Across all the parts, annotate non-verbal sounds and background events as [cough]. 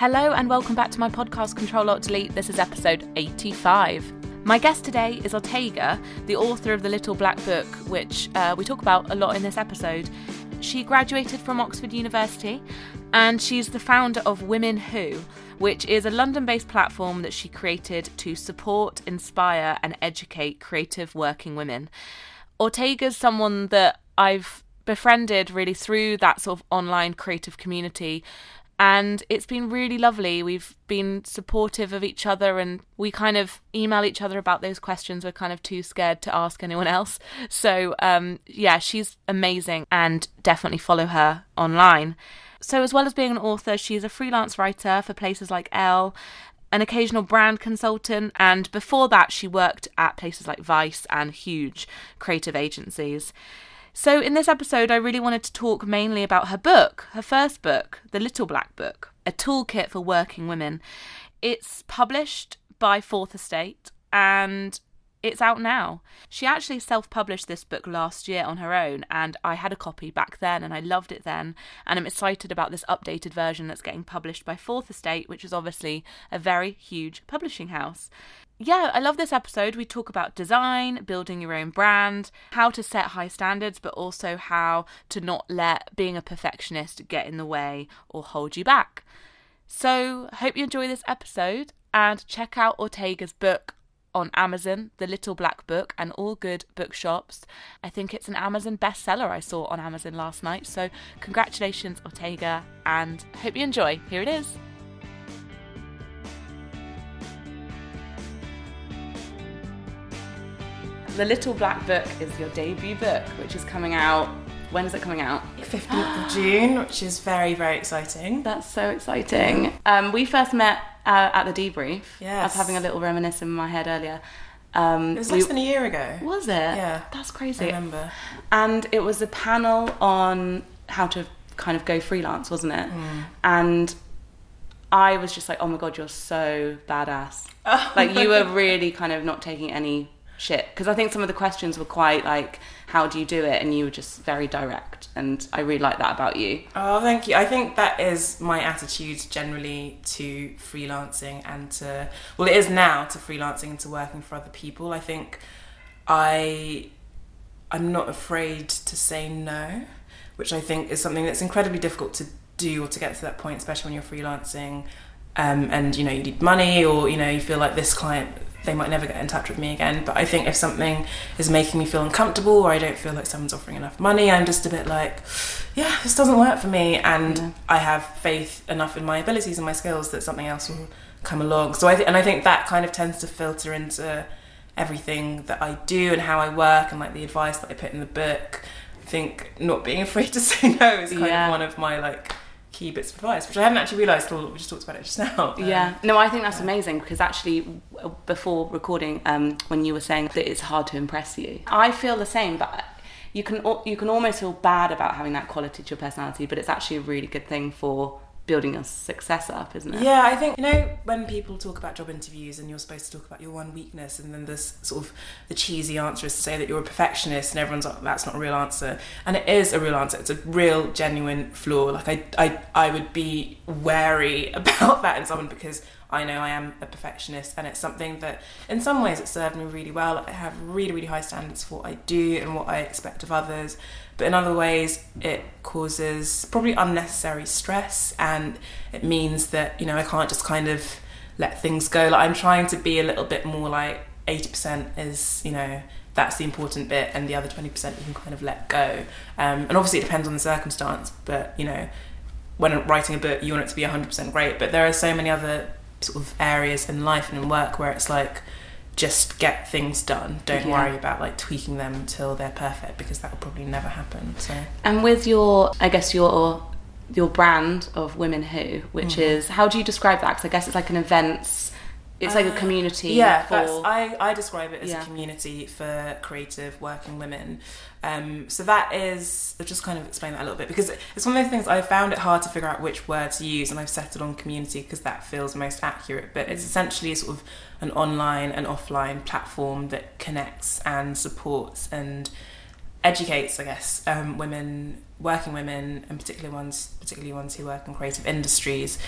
Hello and welcome back to my podcast Control Alt Delete. This is episode 85. My guest today is Otegha, the author of The Little Black Book, which uh, we talk about a lot in this episode. She graduated from Oxford University and she's the founder of Women Who, which is a London based platform that she created to support, inspire, and educate creative working women. Otegha's someone that I've befriended really through that sort of online creative community and it's been really lovely. We've been supportive of each other and we kind of email each other about those questions. We're kind of too scared to ask anyone else. [laughs] So, um, yeah, she's amazing and definitely follow her online. So, as well as being an author, she's a freelance writer for places like Elle, an occasional brand consultant, and before that, she worked at places like Vice and huge creative agencies. So, in this episode, I really wanted to talk mainly about her book, her first book, The Little Black Book, a toolkit for working women. It's published by Fourth Estate and it's out now. She actually self published this book last year on her own, and I had a copy back then and I loved it then. And I'm excited about this updated version that's getting published by Fourth Estate, which is obviously a very huge publishing house yeah, I love this episode. We talk about design, building your own brand, how to set high standards, but also how to not let being a perfectionist get in the way or hold you back. So, hope you enjoy this episode and check out Otegha's book on Amazon, The Little Black Book, and all good bookshops. I think it's an Amazon bestseller I saw on Amazon last night. So, congratulations, Otegha, and hope you enjoy. Here it is. The Little Black Book is your debut book, which is coming out. When is it coming out? 15th of June, which is very, very exciting. That's so exciting. Um, we first met uh, at the debrief. Yes. I was having a little reminisce in my head earlier. Um, It was less than a year ago. Was it? Yeah. That's crazy. I remember. And it was a panel on how to kind of go freelance, wasn't it? Mm. And I was just like, oh my god, you're so badass. Oh [laughs] like you were really kind of not taking any shit because I think some of the questions were quite like, how do you do it? And you were just very direct, and I really like that about you. Oh, thank you. I think that is my attitude generally to freelancing and to, well, it is now to freelancing and to working for other people. I think I, I'm not afraid to say no, which I think is something that's incredibly difficult to do or to get to that point, especially when you're freelancing. Um, and you know you need money, or you know you feel like this client they might never get in touch with me again. But I think if something is making me feel uncomfortable or I don't feel like someone's offering enough money, I'm just a bit like, yeah, this doesn't work for me. And Yeah. I have faith enough in my abilities and my skills that something else will come along. So I th- and I think that kind of tends to filter into everything that I do and how I work and like the advice that I put in the book. I think not being [laughs] afraid to say no is kind Yeah. of one of my like key bits of advice, which I hadn't actually realised till we just talked about it just now. [laughs] Um, Yeah, no, I think that's amazing because actually, before recording, um, when you were saying that it's hard to impress you, I feel the same. But you can you can almost feel bad about having that quality to your personality, but it's actually a really good thing for building your success up, isn't it? Yeah, I think you know when people talk about job interviews and you're supposed to talk about your one weakness, and then this sort of the cheesy answer is to say that you're a perfectionist, and everyone's like, "That's not a real answer," and it is a real answer. It's a real, genuine flaw. Like I, I, I would be wary [laughs] about that in someone because I know I am a perfectionist, and it's something that, in some ways, it served me really well. I have really, really high standards for what I do and what I expect of others but in other ways it causes probably unnecessary stress and it means that you know I can't just kind of let things go like I'm trying to be a little bit more like 80% is you know that's the important bit and the other 20% you can kind of let go um, and obviously it depends on the circumstance but you know when writing a book you want it to be 100% great but there are so many other sort of areas in life and in work where it's like just get things done don't Yeah. worry about like tweaking them until they're perfect because that will probably never happen so And with your, I guess your your brand of Women Who, which Mm-hmm. is how do you describe that? Because I guess it's like an events, it's like a Uh, community. yeah for, that's, I, I describe it as Yeah. a community for creative working women um, so that is I'll just kind of explain that a little bit because it's one of those things I found it hard to figure out which word to use and I've settled on community because that feels most accurate but it's essentially sort of an online and offline platform that connects and supports and educates I guess um, women working women and particularly ones particularly ones who work in creative industries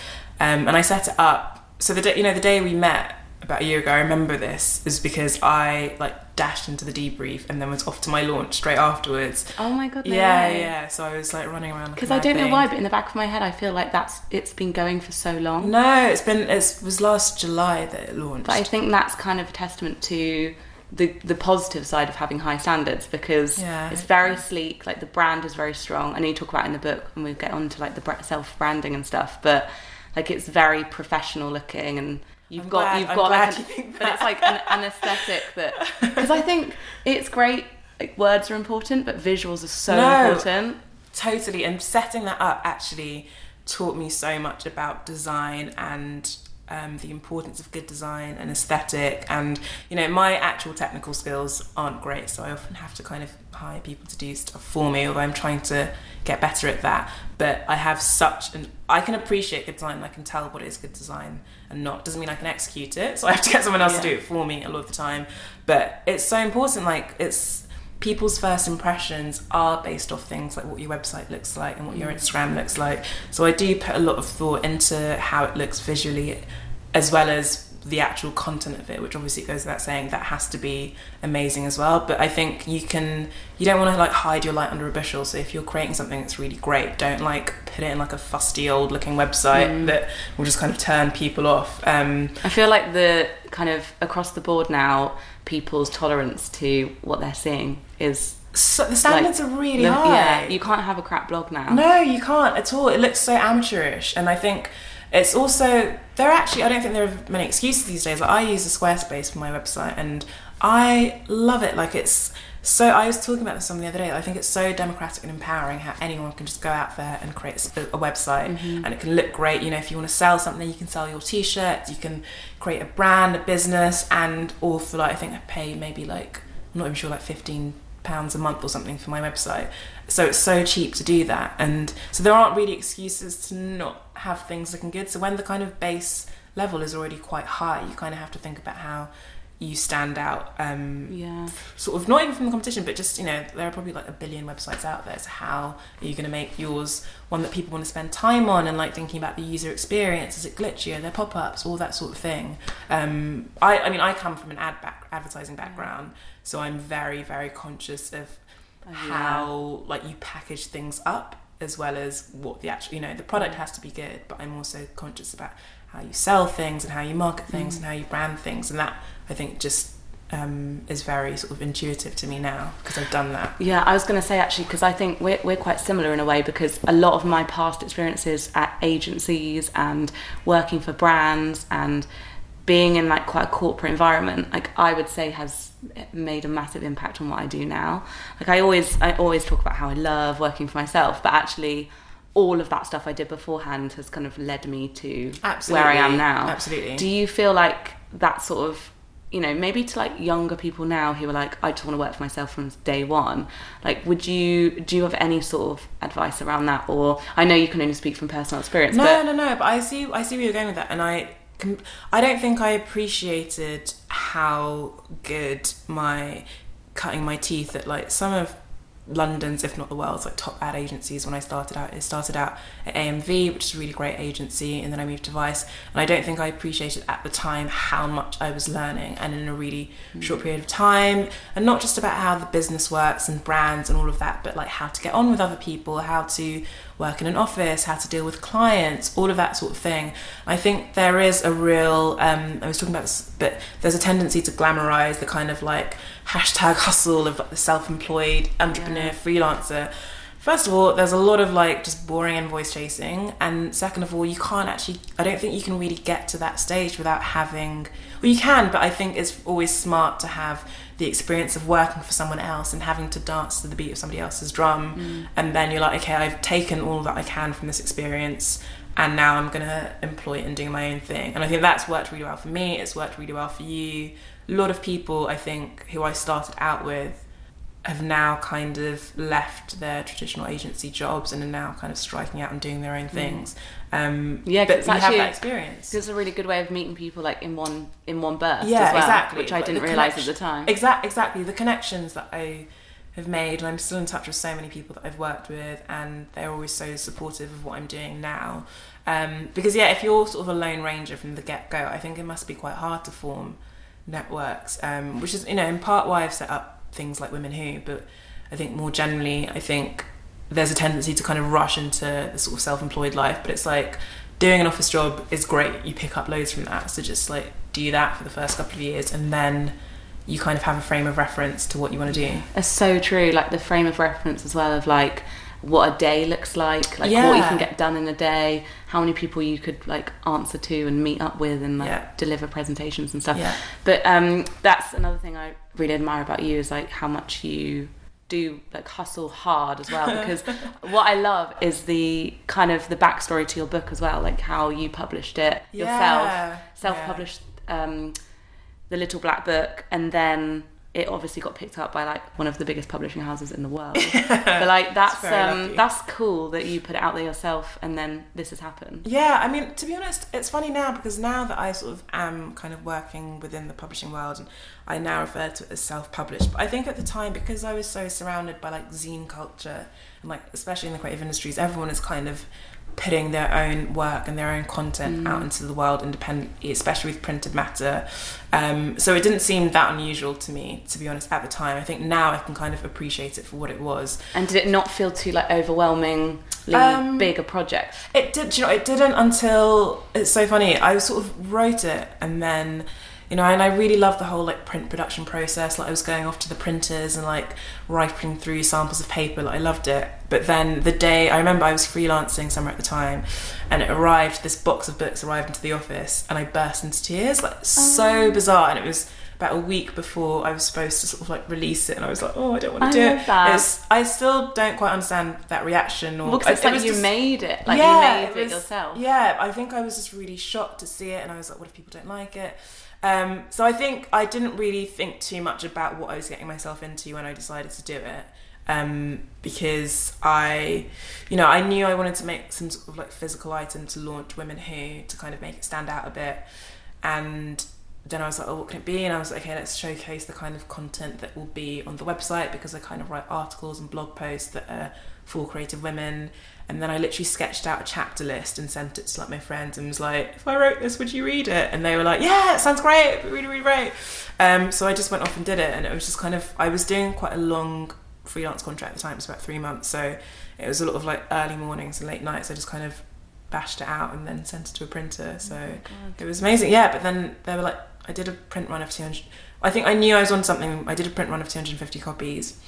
um, and I set it up so the day you know the day we met about a year ago I remember this is because I like dashed into the debrief and then was off to my launch straight afterwards Oh my god. no yeah way. yeah so I was like running around Because I don't know why, but in the back of my head, I feel like that's it's been going for so long. no it's been it was last July that it launched But I think that's kind of a testament to the the positive side of having high standards because Yeah. it's very sleek. Like the brand is very strong. I know you talk about it in the book, and we'll get on to like the self branding and stuff. But like it's very professional looking, and you've I'm got glad- you've I'm got like, you an, think but it's like an, an aesthetic that [laughs] because I think it's great. Like words are important, but visuals are so No. important. totally and setting that up actually taught me so much about design and um, the importance of good design and aesthetic. And you know my actual technical skills aren't great so i often have to kind of hire people to do stuff for me although i'm trying to get better at that. But i have such an i can appreciate good design i can tell what is good design and not. Doesn't mean i can execute it so i have to get someone else to do it for me a lot of the time. But it's so important like it's people's first impressions are based off things like what your website looks like and what your Instagram looks like. So I do put a lot of thought into how it looks visually as well as the actual content of it, which obviously goes without saying that has to be amazing as well. But I think you can you don't want to like hide your light under a bushel. So if you're creating something that's really great, don't like put it in like a fusty old looking website that will just kind of turn people off. Um I feel like the kind of across the board now, people's tolerance to what they're seeing is so the standards like, are really the- high. Yeah, you can't have a crap blog now. No, you can't at all. It looks so amateurish, and I think it's also there. Are actually, I don't think there are many excuses these days. Like I use a Squarespace for my website, and I love it. Like it's so. I was talking about this on the other day. I think it's so democratic and empowering how anyone can just go out there and create a, a website, mm-hmm. and it can look great. You know, if you want to sell something, you can sell your T-shirts. You can create a brand, a business, and all for like I think I pay maybe like I'm not even sure like fifteen pounds a month or something for my website. So it's so cheap to do that. And so there aren't really excuses to not have things looking good. So when the kind of base level is already quite high, you kind of have to think about how you stand out. Um, Yeah. Sort of not even from the competition, but just you know there are probably like a billion websites out there. So how are you going to make yours one that people want to spend time on and like thinking about the user experience? Is it glitchy? Are there pop ups? All that sort of thing. Um, I, I mean, I come from an ad back advertising background, so I'm very very conscious of Oh, yeah. how like you package things up as well as what the actual you know the product has to be good but i'm also conscious about how you sell things and how you market things and how you brand things. And that i think just um, is very sort of intuitive to me now because i've done that. Yeah, I was going to say actually because I think we're we're quite similar in a way because a lot of my past experiences at agencies and working for brands and being in like quite a corporate environment, like I would say has made a massive impact on what I do now. Like I always I always talk about how I love working for myself, but actually all of that stuff I did beforehand has kind of led me to where I am now. absolutely. Do you feel like that sort of you know, maybe to like younger people now who are like, I just want to work for myself from day one. Like, would you do you have any sort of advice around that, or I know you can only speak from personal experience, No, but no, no. But I see, I see where you're going with that, and I, I don't think I appreciated how good my cutting my teeth at like some of London's, if not the world's, like top ad agencies. When I started out, it started out at AMV, which is a really great agency, and then I moved to Vice. And I don't think I appreciated at the time how much I was learning, and in a really short period of time, and not just about how the business works and brands and all of that, but like how to get on with other people, how to work in an office, how to deal with clients, all of that sort of thing. I think there is a real, um, I was talking about this, but there's a tendency to glamorize the kind of like hashtag hustle of the self employed entrepreneur, freelancer. First of all, there's a lot of like just boring invoice chasing, and second of all, you can't actually. I don't think you can really get to that stage without having. Well, you can, but I think it's always smart to have the experience of working for someone else and having to dance to the beat of somebody else's drum, mm. and then you're like, okay, I've taken all that I can from this experience, and now I'm gonna employ it and doing my own thing. And I think that's worked really well for me. It's worked really well for you. A lot of people, I think, who I started out with have now kind of left their traditional agency jobs and are now kind of striking out and doing their own things. Um, Yeah, but it's you have actually- that experience. it's a really good way of meeting people like in one in one burst Yeah, as well, exactly. which I didn't realize at the time. Exactly, exactly. The connections that I have made, and I'm still in touch with so many people that I've worked with, and they're always so supportive of what I'm doing now. Um, because yeah, if you're sort of a lone ranger from the get go, I think it must be quite hard to form networks, um, which is you know in part why I've set up things like Women Who, but I think more generally, I think there's a tendency to kind of rush into the sort of self-employed life, but it's like doing an office job is great. You pick up loads from that, so just like do that for the first couple of years, and then you kind of have a frame of reference to what you want to do. It's so true. Like the frame of reference as well of like what a day looks like, like Yeah. what you can get done in a day, how many people you could like answer to and meet up with and like Yeah. deliver presentations and stuff. Yeah. But um, that's another thing I really admire about you is like how much you do like hustle hard as well because [laughs] what I love is the kind of the backstory to your book as well like how you published it yourself self-published um, the little black book and then it obviously got picked up by like one of the biggest publishing houses in the world [laughs] but like that's um that's cool that you put it out there yourself and then this has happened Yeah, I mean, to be honest, it's funny now because now that I sort of am kind of working within the publishing world, and I now refer to it as self-published. But I think at the time, because I was so surrounded by like zine culture, and like especially in the creative industries, everyone is kind of putting their own work and their own content out into the world independently, especially with printed matter. Um, so it didn't seem that unusual to me, to be honest, at the time. I think now I can kind of appreciate it for what it was. and did it not feel too like overwhelmingly Um, big a project It did. You know, it didn't until it's so funny. I sort of wrote it, and then you know, and I really loved the whole like print production process. Like I was going off to the printers and like rifling through samples of paper. Like I loved it. But then the day I remember I was freelancing somewhere at the time, and it arrived. This box of books arrived into the office, and I burst into tears. Like so oh. bizarre, and it was. About a week before I was supposed to sort of like release it, and I was like, "Oh, I don't want I to do love it." that. It's, I still don't quite understand that reaction. Or well, 'cause it's it like was you just- made it like yeah, you made it, was- yourself Yeah, I think I was just really shocked to see it, and I was like, "What if people don't like it?" Um, so I think I didn't really think too much about what I was getting myself into when I decided to do it, um, because I, you know, I knew I wanted to make some sort of like physical item to launch Women Who to kind of make it stand out a bit, and then I was like, oh, what can it be? And I was like, okay, let's showcase the kind of content that will be on the website because I kind of write articles and blog posts that are for creative women. And then I literally sketched out a chapter list and sent it to like my friends and was like, if I wrote this, would you read it? And they were like, yeah, it sounds great, really, really great. Um, so I just went off and did it, and it was just kind of I was doing quite a long freelance contract at the time. It was about three months, so it was a lot of like early mornings and late nights. I just kind of bashed it out and then sent it to a printer. So it was amazing. Yeah, but then they were like, I did a print run of 200. I think I knew I was on something. I did a print run of 250 copies,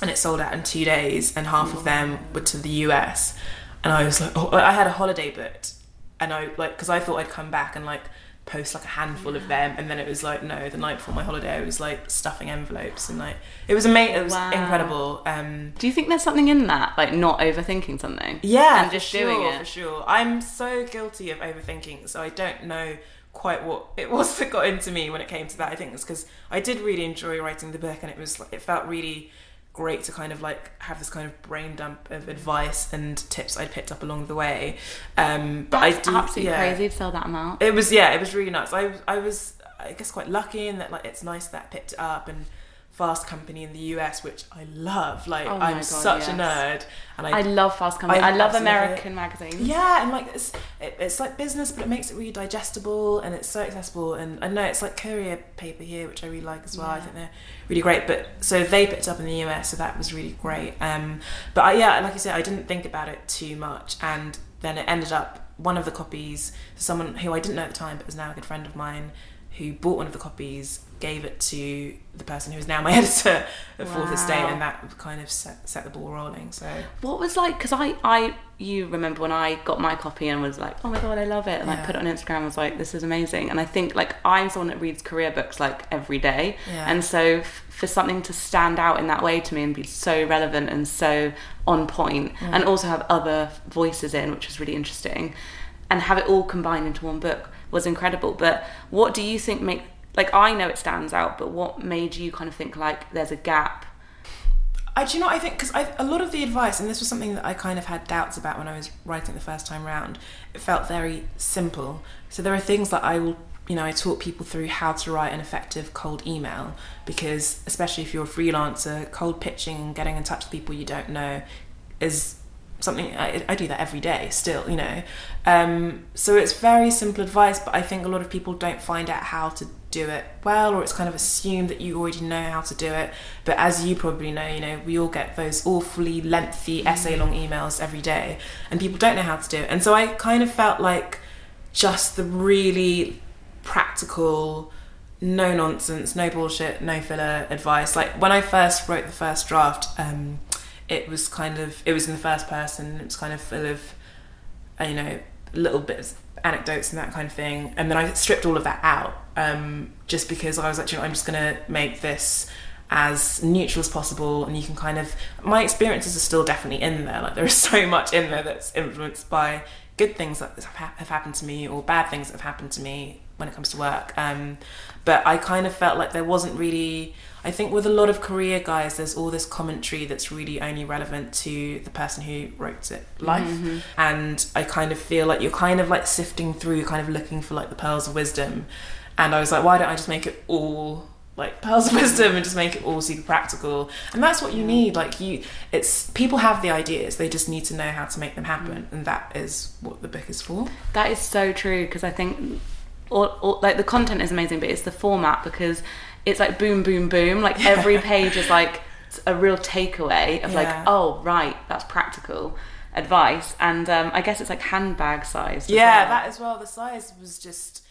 and it sold out in two days, and half of them were to the US. And I was like, oh, I had a holiday booked, and I like because I thought I'd come back and like post like a handful of them, and then it was like no, the night before my holiday, I was like stuffing envelopes and like it was amazing. It was Wow. incredible. Um, do you think there's something in that like not overthinking something yeah, and just doing sure, it for sure. I'm so guilty of overthinking, so I don't know quite what [laughs] it was that got into me when it came to that. I think it's because I did really enjoy writing the book, and it was like it felt really great to kind of like have this kind of brain dump of advice and tips I'd picked up along the way. Um, but That's I do, absolutely yeah. crazy to sell that amount. It was yeah, it was really nuts. I I was I guess quite lucky in that like it's nice that I picked it up and Fast Company in the US, which I love. Like Oh I'm God, such a nerd, and I love Fast Company. I I, love. American magazines. yeah, and like it's it, it's like business, but it makes it really digestible and it's so accessible. And I know it's like courier paper here, which I really like as well. I think they're really great. But so they picked up in the US, so that was really great. Um, but I, yeah, like I said, I didn't think about it too much, and then it ended up one of the copies. For someone who I didn't know at the time, but is now a good friend of mine, who bought one of the copies, gave it to the person who is now my [laughs] editor at Fourth Estate, and that kind of set, set the ball rolling. So What was like? Because I, I, you remember when I got my copy and was like, oh my god, I love it, and I put it on Instagram. and was like, this is amazing. And I think like I'm someone that reads career books like every day, Yeah. and so f- for something to stand out in that way to me and be so relevant and so on point, Mm. and also have other voices in, which was really interesting, and have it all combined into one book was incredible. But what do you think make like I know it stands out, but what made you kind of think like there's a gap? I do you know I think because a lot of the advice, and this was something that I kind of had doubts about when I was writing the first time round. It felt very simple. So there are things that I will you know, I taught people through how to write an effective cold email because, especially if you're a freelancer, cold pitching and getting in touch with people you don't know is something I, I do that every day still, you know. Um, so it's very simple advice, but I think a lot of people don't find out how to do it well, or it's kind of assumed that you already know how to do it. But as you probably know, you know, we all get those awfully lengthy essay long emails every day, and people don't know how to do it. And so I kind of felt like just the really practical, no nonsense, no bullshit, no filler advice. Like when I first wrote the first draft, um, it was kind of it was in the first person. It was kind of full of, uh, you know, little bits, anecdotes and that kind of thing. And then I stripped all of that out, um, just because I was like, you know, I'm just gonna make this as neutral as possible and you can kind of my experiences are still definitely in there like there is [laughs] so much in there that's influenced by good things that have happened to me or bad things that have happened to me when it comes to work. Um, but I kind of felt like there wasn't really. I think with a lot of career guys, there's all this commentary that's really only relevant to the person who wrote it life. Mm-hmm. And I kind of feel like you're kind of like sifting through, kind of looking for like the pearls of wisdom. And I was like, why don't I just make it all like pearls of [laughs] wisdom and just make it all super practical and that's what you need like you it's people have the ideas they just need to know how to make them happen mm. and that is what the book is for that is so true because i think or, or, like the content is amazing, but it's the format because it's like boom, boom, boom. Like every [laughs] page is like a real takeaway of yeah. like, oh right, that's practical advice. And um, I guess it's like handbag size. Yeah, well. that as well. The size was just.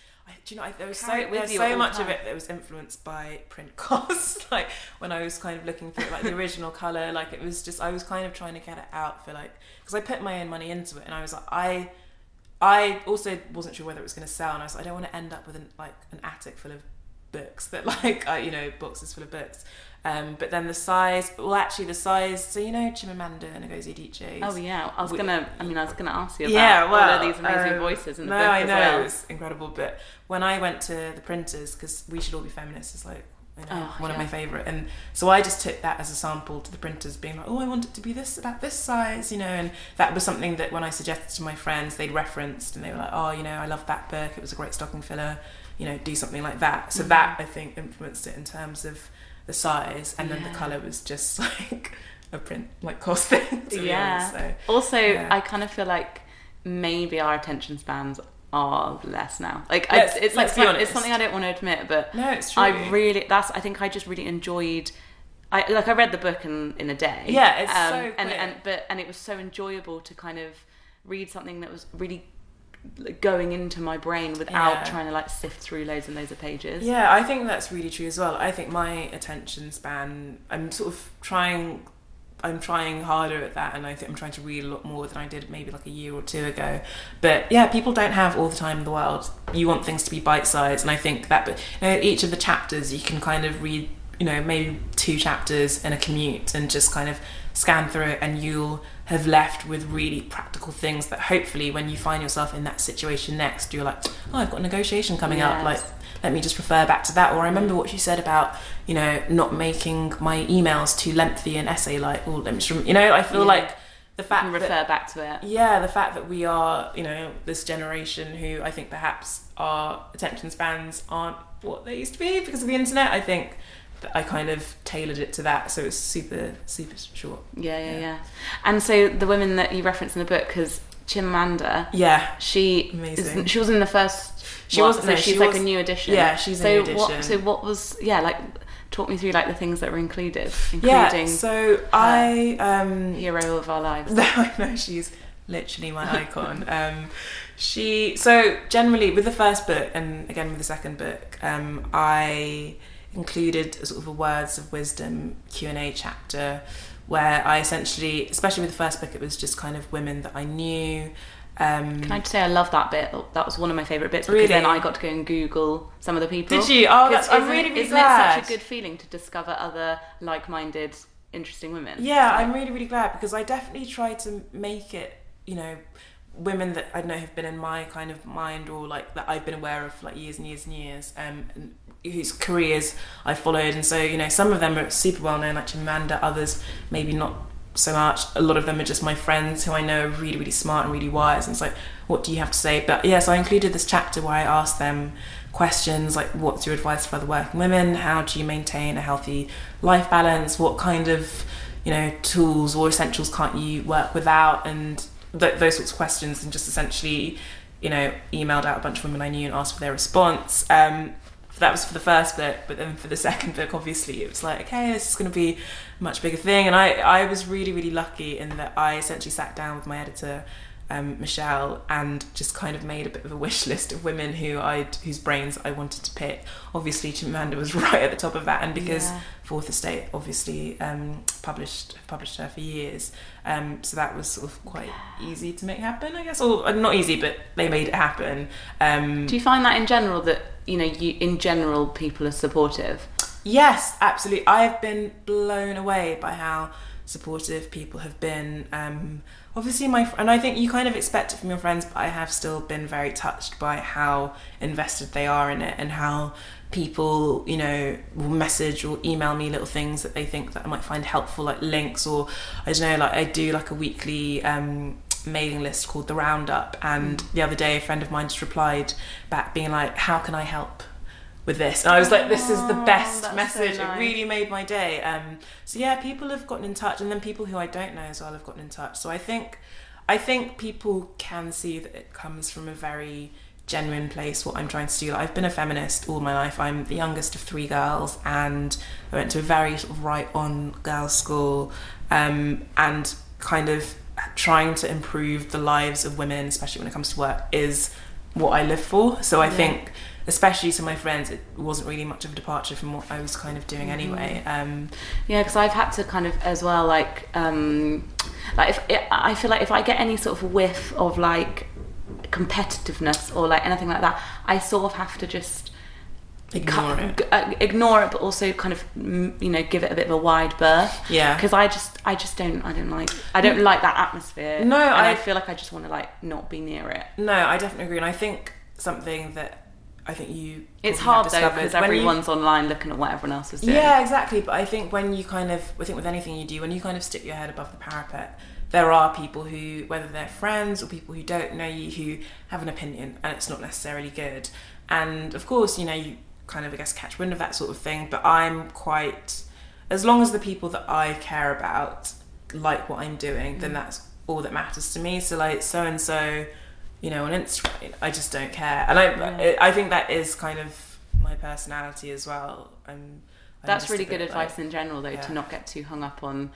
Do you know, there was Carry so, there was so much of it that was influenced by print [laughs] costs. like when I was kind of looking through like the [laughs] original color, like it was just I was kind of trying to get it out for like because I put my own money into it, and I was like I I also wasn't sure whether it was going to sell, and I was like, I don't want to end up with an, like an attic full of books that [laughs] like uh, you know boxes full of books. Um, but then the size, well, actually the size. So you know Chimamanda Ngozi Adichie. Oh yeah, I was we, gonna. I mean, I was gonna ask you about yeah, well, all of these amazing um, voices in the no, book I know well. it was incredible. But when I went to the printers, because we should all be feminists, it's like you know, oh, one yeah. of my favorite. And so I just took that as a sample to the printers, being like, "Oh, I want it to be this about this size," you know. And that was something that when I suggested to my friends, they'd referenced, and they were like, "Oh, you know, I love that book. It was a great stocking filler. You know, do something like that." So mm-hmm. that I think influenced it in terms of the size, and yeah. then the color was just [laughs] like a print like cost thing. yeah. So, also, yeah. I kind of feel like maybe our attention spans are less now. Like I, it's like it's something I don't want to admit, but no, it's true. I really that's I think I just really enjoyed. I like I read the book in in a day. Yeah, it's um, so quick. and and but and it was so enjoyable to kind of read something that was really going into my brain without yeah. trying to like sift through loads and loads of pages. Yeah, I think that's really true as well. I think my attention span, I'm sort of trying I'm trying harder at that, and I think I'm trying to read a lot more than I did maybe like a year or two ago. But yeah, people don't have all the time in the world. You want things to be bite sized, and I think that. But you know, each of the chapters, you can kind of read, you know, maybe two chapters in a commute, and just kind of scan through it, and you'll have left with really practical things that hopefully, when you find yourself in that situation next, you're like, oh, I've got a negotiation coming yes. up, like let me just refer back to that. Or I remember what you said about, you know, not making my emails too lengthy and essay like, oh, let me just, you know, I feel yeah. like the fact refer that, back to it. Yeah, the fact that we are, you know, this generation who I think perhaps our attention spans aren't what they used to be because of the internet. I think I kind of tailored it to that, so it's super, super short. Yeah, yeah, yeah. yeah. And so the women that you reference in the book, because Chimamanda, yeah, she is, she was in the first she was so no, she's she like was, a new addition. Yeah, she's so a new addition. What, so what was yeah like? Talk me through like the things that were included, including yeah. So I um, hero of our lives. [laughs] No, no, she's literally my icon. [laughs] um, she so generally with the first book and again with the second book, um, I included a sort of a words of wisdom Q and A chapter where I essentially, especially with the first book, it was just kind of women that I knew um, Can I just say I love that bit? That was one of my favourite bits because really? then I got to go and Google some of the people. Did you? Oh, that's, I'm really, really isn't glad. it such a good feeling to discover other like-minded, interesting women? Yeah, I'm really, really glad because I definitely try to make it, you know, women that I know have been in my kind of mind or like that I've been aware of for like years and years and years, um, and whose careers I followed, and so you know, some of them are super well known, like Amanda. Others maybe not so much. A lot of them are just my friends who I know are really, really smart and really wise. And it's like, what do you have to say? But yes, I included this chapter where I asked them questions like, what's your advice for other working women? How do you maintain a healthy life balance? What kind of, you know, tools or essentials can't you work without? And th- those sorts of questions, and just essentially, you know, emailed out a bunch of women I knew and asked for their response. Um, that was for the first book, but then for the second book, obviously, it was like, okay, this is going to be a much bigger thing. And I, I was really, really lucky in that I essentially sat down with my editor, um, Michelle, and just kind of made a bit of a wish list of women who I whose brains I wanted to pick. Obviously, Chimamanda was [laughs] right at the top of that, and because Yeah. Fourth Estate obviously um, published published her for years, um, so that was sort of quite easy to make happen, I guess, or uh, not easy, but they made it happen. Um, Do you find that in general that you know, you in general people are supportive? Yes, absolutely. I've been blown away by how supportive people have been. Um, obviously, my and I think you kind of expect it from your friends, but I have still been very touched by how invested they are in it and how people, you know, will message or email me little things that they think that I might find helpful, like links or I don't know, like I do like a weekly. Um, mailing list called the roundup and the other day a friend of mine just replied back being like how can i help with this. And I was like, this is the Oh, best that's so message. nice. It really made my day. Um, so yeah, people have gotten in touch, and then people who I don't know as well have gotten in touch. So I think, I think people can see that it comes from a very genuine place. What I'm trying to do. Like, I've been a feminist all my life. I'm the youngest of three girls, and I went to a very sort of right on girls' school, um, and kind of trying to improve the lives of women, especially when it comes to work, is what I live for. So I Yeah. think, especially to my friends, it wasn't really much of a departure from what I was kind of doing anyway. Um, Yeah, because I've had to kind of as well, like, um, like if I feel like if I get any sort of whiff of like competitiveness or like anything like that, I sort of have to just ignore it. g- uh, ignore it, but also kind of mm, you know give it a bit of a wide berth. Yeah. Because I just I just don't I don't like I don't like that atmosphere. No, and I, I- feel like I just want to like not be near it. No, I definitely agree, and I think something that I think you It's hard though because when you- everyone's online looking at what everyone else is doing. Yeah, exactly. But I think when you kind of, I think with anything you do, when you kind of stick your head above the parapet, there are people who, whether they're friends or people who don't know you, who have an opinion, and it's not necessarily good. And of course, you know, you kind of, I guess, catch wind of that sort of thing. But I'm quite, as long as the people that I care about like what I'm doing, then mm. that's all that matters to me. So like so and so, you know, on Instagram, I just don't care, and I, mm. I think that is kind of my personality as well. I'm. I'm That's really good advice like- in general though yeah. to not get too hung up on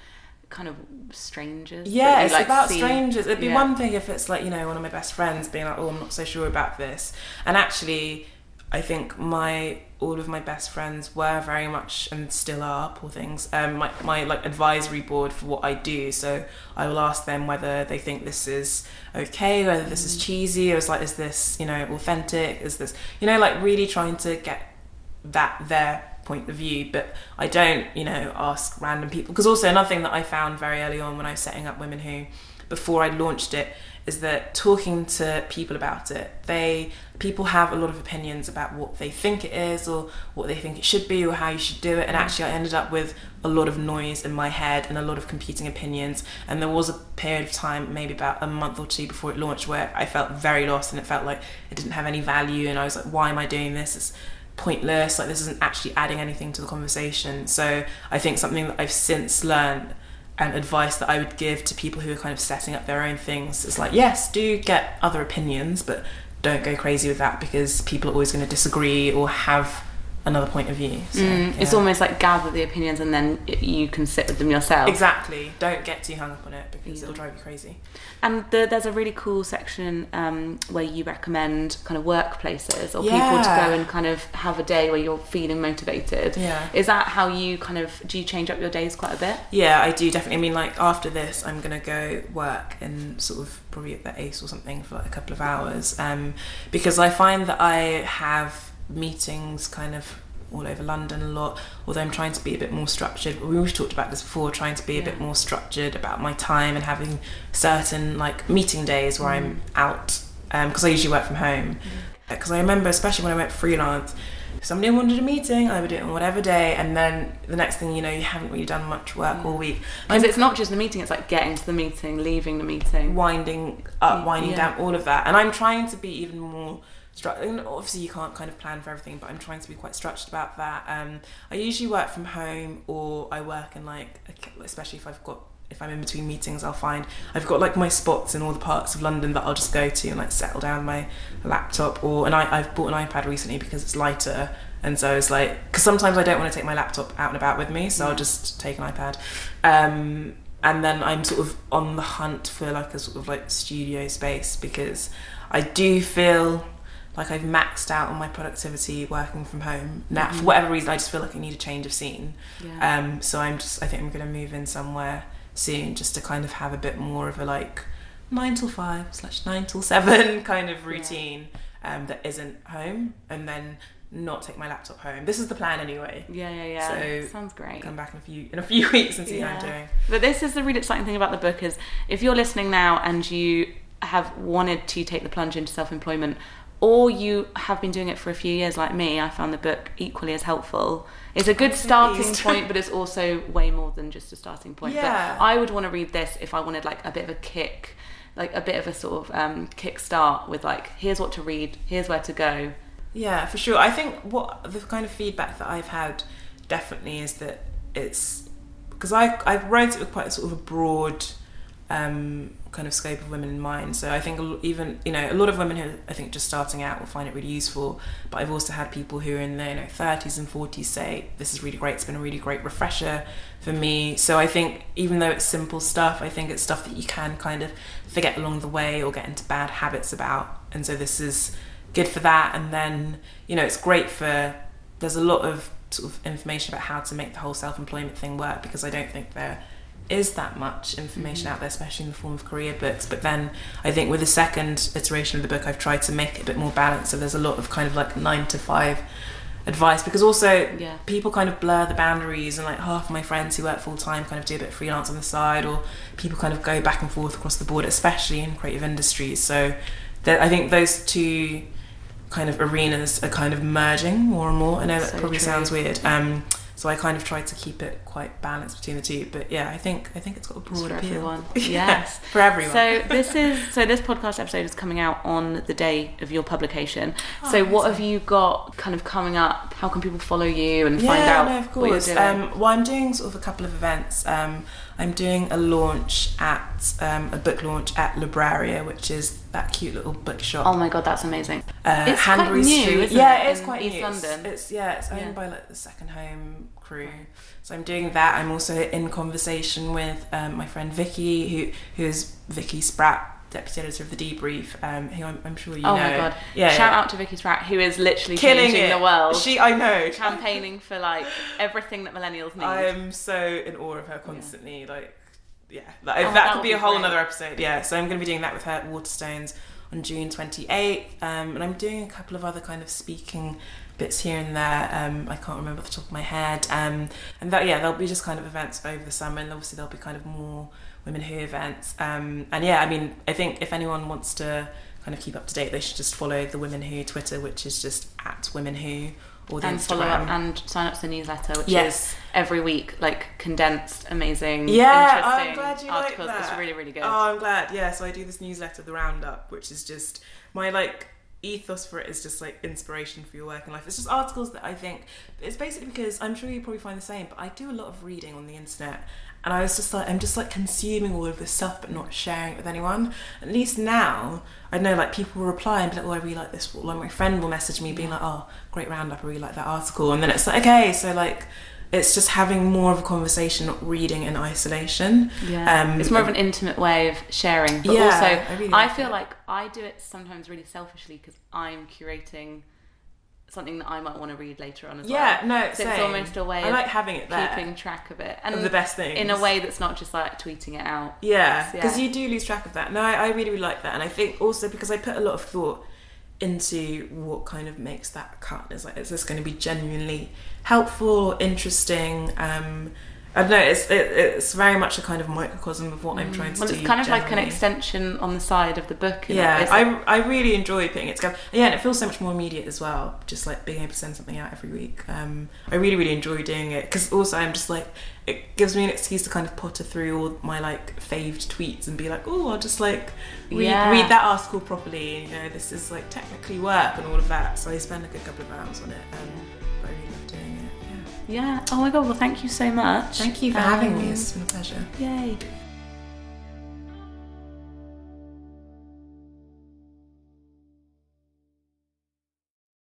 kind of strangers. Yeah, it's like, about see. strangers. It'd be Yeah. one thing if it's like, you know, one of my best friends being like, oh, I'm not so sure about this. And actually, I think my all of my best friends were very much and still are poor things. Um my, my like advisory board for what i do so i will ask them whether they think this is okay whether this is cheesy or is like is this you know authentic? Is this you know like really trying to get that their point of view. But i don't you know ask random people. Because also another thing that i found very early on when i was setting up women who before i launched it is that talking to people about it they people have a lot of opinions about what they think it is or what they think it should be or how you should do it. And actually i ended up with a lot of noise in my head and a lot of competing opinions. And there was a period of time maybe about a month or two before it launched where i felt very lost and it felt like it didn't have any value. And i was like why am i doing this? It's pointless. Like this isn't actually adding anything to the conversation. So i think something that i've since learned and advice that I would give to people who are kind of setting up their own things is like, yes, do get other opinions, but don't go crazy with that because people are always going to disagree or have another point of view. So, Mm, It's almost like gather the opinions and then you can sit with them yourself. exactly. Don't get too hung up on it because Yeah. it'll drive you crazy. And the, there's a really cool section um, where you recommend kind of workplaces or people to go and kind of have a day where you're feeling motivated. Yeah. Is that how you kind of do you change up your days quite a bit? Yeah, I do definitely. I mean, like after this, I'm gonna go work in sort of probably at the Ace or something for like a couple of hours, um, because I find that I have meetings kind of all over London a lot. Although I'm trying to be a bit more structured. We've talked about this before. Trying to be a bit more structured about my time and having certain like meeting days where I'm mm. out um, because I usually work from home. Mm. Because I remember, especially when I went freelance, if somebody wanted a meeting, I would do it on whatever day, and then the next thing you know, you haven't really done much work all mm. week. Because it's not just the meeting; it's like getting to the meeting, leaving the meeting. winding up, winding Yeah. down, all of that. And I'm trying to be even more structured. Obviously, you can't kind of plan for everything, but I'm trying to be quite structured about that. Um, I usually work from home, or I work in like, especially if I've got. If I'm in between meetings, I'll find I've got like my spots in all the parts of London that I'll just go to and like settle down my laptop. Or and I, I've bought an iPad recently because it's lighter, and so it's like because sometimes I don't want to take my laptop out and about with me, so I'll just take an iPad. Um, and then I'm sort of on the hunt for like a sort of like studio space because I do feel like I've maxed out on my productivity working from home. Now, for whatever reason, I just feel like I need a change of scene. Yeah. Um, so I'm just, I think I'm going to move in somewhere soon just to kind of have a bit more of a like nine till five slash nine till seven [laughs] kind of routine um, that isn't home and then not take my laptop home. This is the plan anyway. yeah, yeah, yeah. So- Sounds great. Come back in a few in a few [laughs] weeks and see how I'm doing. But this is the really exciting thing about the book is if you're listening now and you have wanted to take the plunge into self-employment or you have been doing it for a few years like me, I found the book equally as helpful. It's a good starting point, but it's also way more than just a starting point. Yeah. But I would want to read this if I wanted like a bit of a kick, like a bit of a sort of um, kick start with like, here's what to read, here's where to go. Yeah, for sure. I think what the kind of feedback that I've had definitely is that it's because I I wrote it with quite a sort of a broad um, kind of scope of women in mind. So I think even you know a lot of women who I think just starting out will find it really useful. But I've also had people who are in their you know thirties and forties say this is really great. It's been a really great refresher for me. So I think even though it's simple stuff, I think it's stuff that you can kind of forget along the way or get into bad habits about. And so this is good for that. And then you know it's great for there's a lot of sort of information about how to make the whole self-employment thing work because I don't think there is that much information out there, especially in the form of career books. But then I think with the second iteration of the book, I've tried to make it a bit more balanced. So there's a lot of kind of like nine to five advice because also Yeah. people kind of blur the boundaries and like half of my friends who work full time kind of do a bit of freelance on the side or people kind of go back and forth across the board especially in creative industries so that I think those two kind of arenas are kind of merging more and more I know that So probably true. sounds weird um so I kind of tried to keep it quite balanced between the two but yeah I think I think it's got a It's broad appeal everyone. [laughs] Yes. [laughs] for everyone So this is so this podcast episode is coming out on the day of your publication. so what have you got kind of coming up? How can people follow you and find yeah, out no, of what you're course. doing? Um, well, I'm doing sort of a couple of events. Um, I'm doing a launch at um, a book launch at Libreria, which is that cute little bookshop. oh my god, that's amazing. uh, it's quite new, Street. yeah, it, it is quite East new. It's- London? It's, yeah, it's owned Yeah. by like the Second Home crew. So I'm doing that. I'm also in conversation with um, my friend Vicky, who who is Vicky Spratt, deputy editor of the Debrief, um, who I'm, I'm sure you oh know. Oh my god. Yeah, Shout yeah. out to Vicky Spratt who is literally killing changing it. the world. She, I know. campaigning for like everything that millennials need. I am so in awe of her constantly. Like, yeah, that, Oh, that, that could be be a whole great. another episode. Yeah, so I'm going to be doing that with her at Waterstones on June 28th, um, and I'm doing a couple of other kind of speaking bits here and there. Um, I can't remember off the top of my head. Um, and that, yeah, there'll be just kind of events over the summer, and obviously there'll be kind of more women who events. Um, and yeah, I mean, I think if anyone wants to kind of keep up to date, they should just follow the Women Who Twitter, which is just at Women Who, or the and Instagram. follow up and sign up to the newsletter, which Yes. is every week, like condensed, amazing, Yeah, I'm glad you like articles. that. It's really, really good. Oh, I'm glad. Yeah, so I do this newsletter, The Roundup, which is just my like ethos for it is just like inspiration for your work working life. It's just articles that I think it's basically because I'm sure you probably find the same, but I do a lot of reading on the internet. And I was just like, I'm just like consuming all of this stuff, but not sharing it with anyone. At least now, I know like people will reply and be like, "Oh, I really like this." Like my friend will message me, being like, "Oh, great roundup! I really like that article." And then it's like, okay, so like, it's just having more of a conversation, not reading in isolation. Yeah, Um, it's more of an intimate way of sharing, but Yeah, also I I, really like feel it. like I do it sometimes really selfishly because I'm curating something that I might want to read later on as Yeah, well. no, so same. it's almost a way I of like having it there. keeping track of it and of the best things in a way that's not just like tweeting it out. Yeah, Yeah. because you do lose track of that. No, I, I really, really like that, and I think also because I put a lot of thought into what kind of makes that cut. Is like, is this going to be genuinely helpful, interesting? Um, I don't know. It's it, it's very much a kind of microcosm of what I'm trying to Well, do. it's kind of like an extension on the side of the book. it? Yeah, I, I really enjoy putting it together. Yeah, and it feels so much more immediate as well. Just like being able to send something out every week. Um, I really really enjoy doing it because also I'm just like it gives me an excuse to kind of potter through all my like faved tweets and be like, oh, I'll just like read, Yeah. read that article properly. You know, this is like technically work and all of that. So I spend like a good couple of hours on it. Um, but I really love doing it. Yeah. Yeah. Oh my god. Well, thank you so much. Thank you for having me. Um, It's been a pleasure. Yay.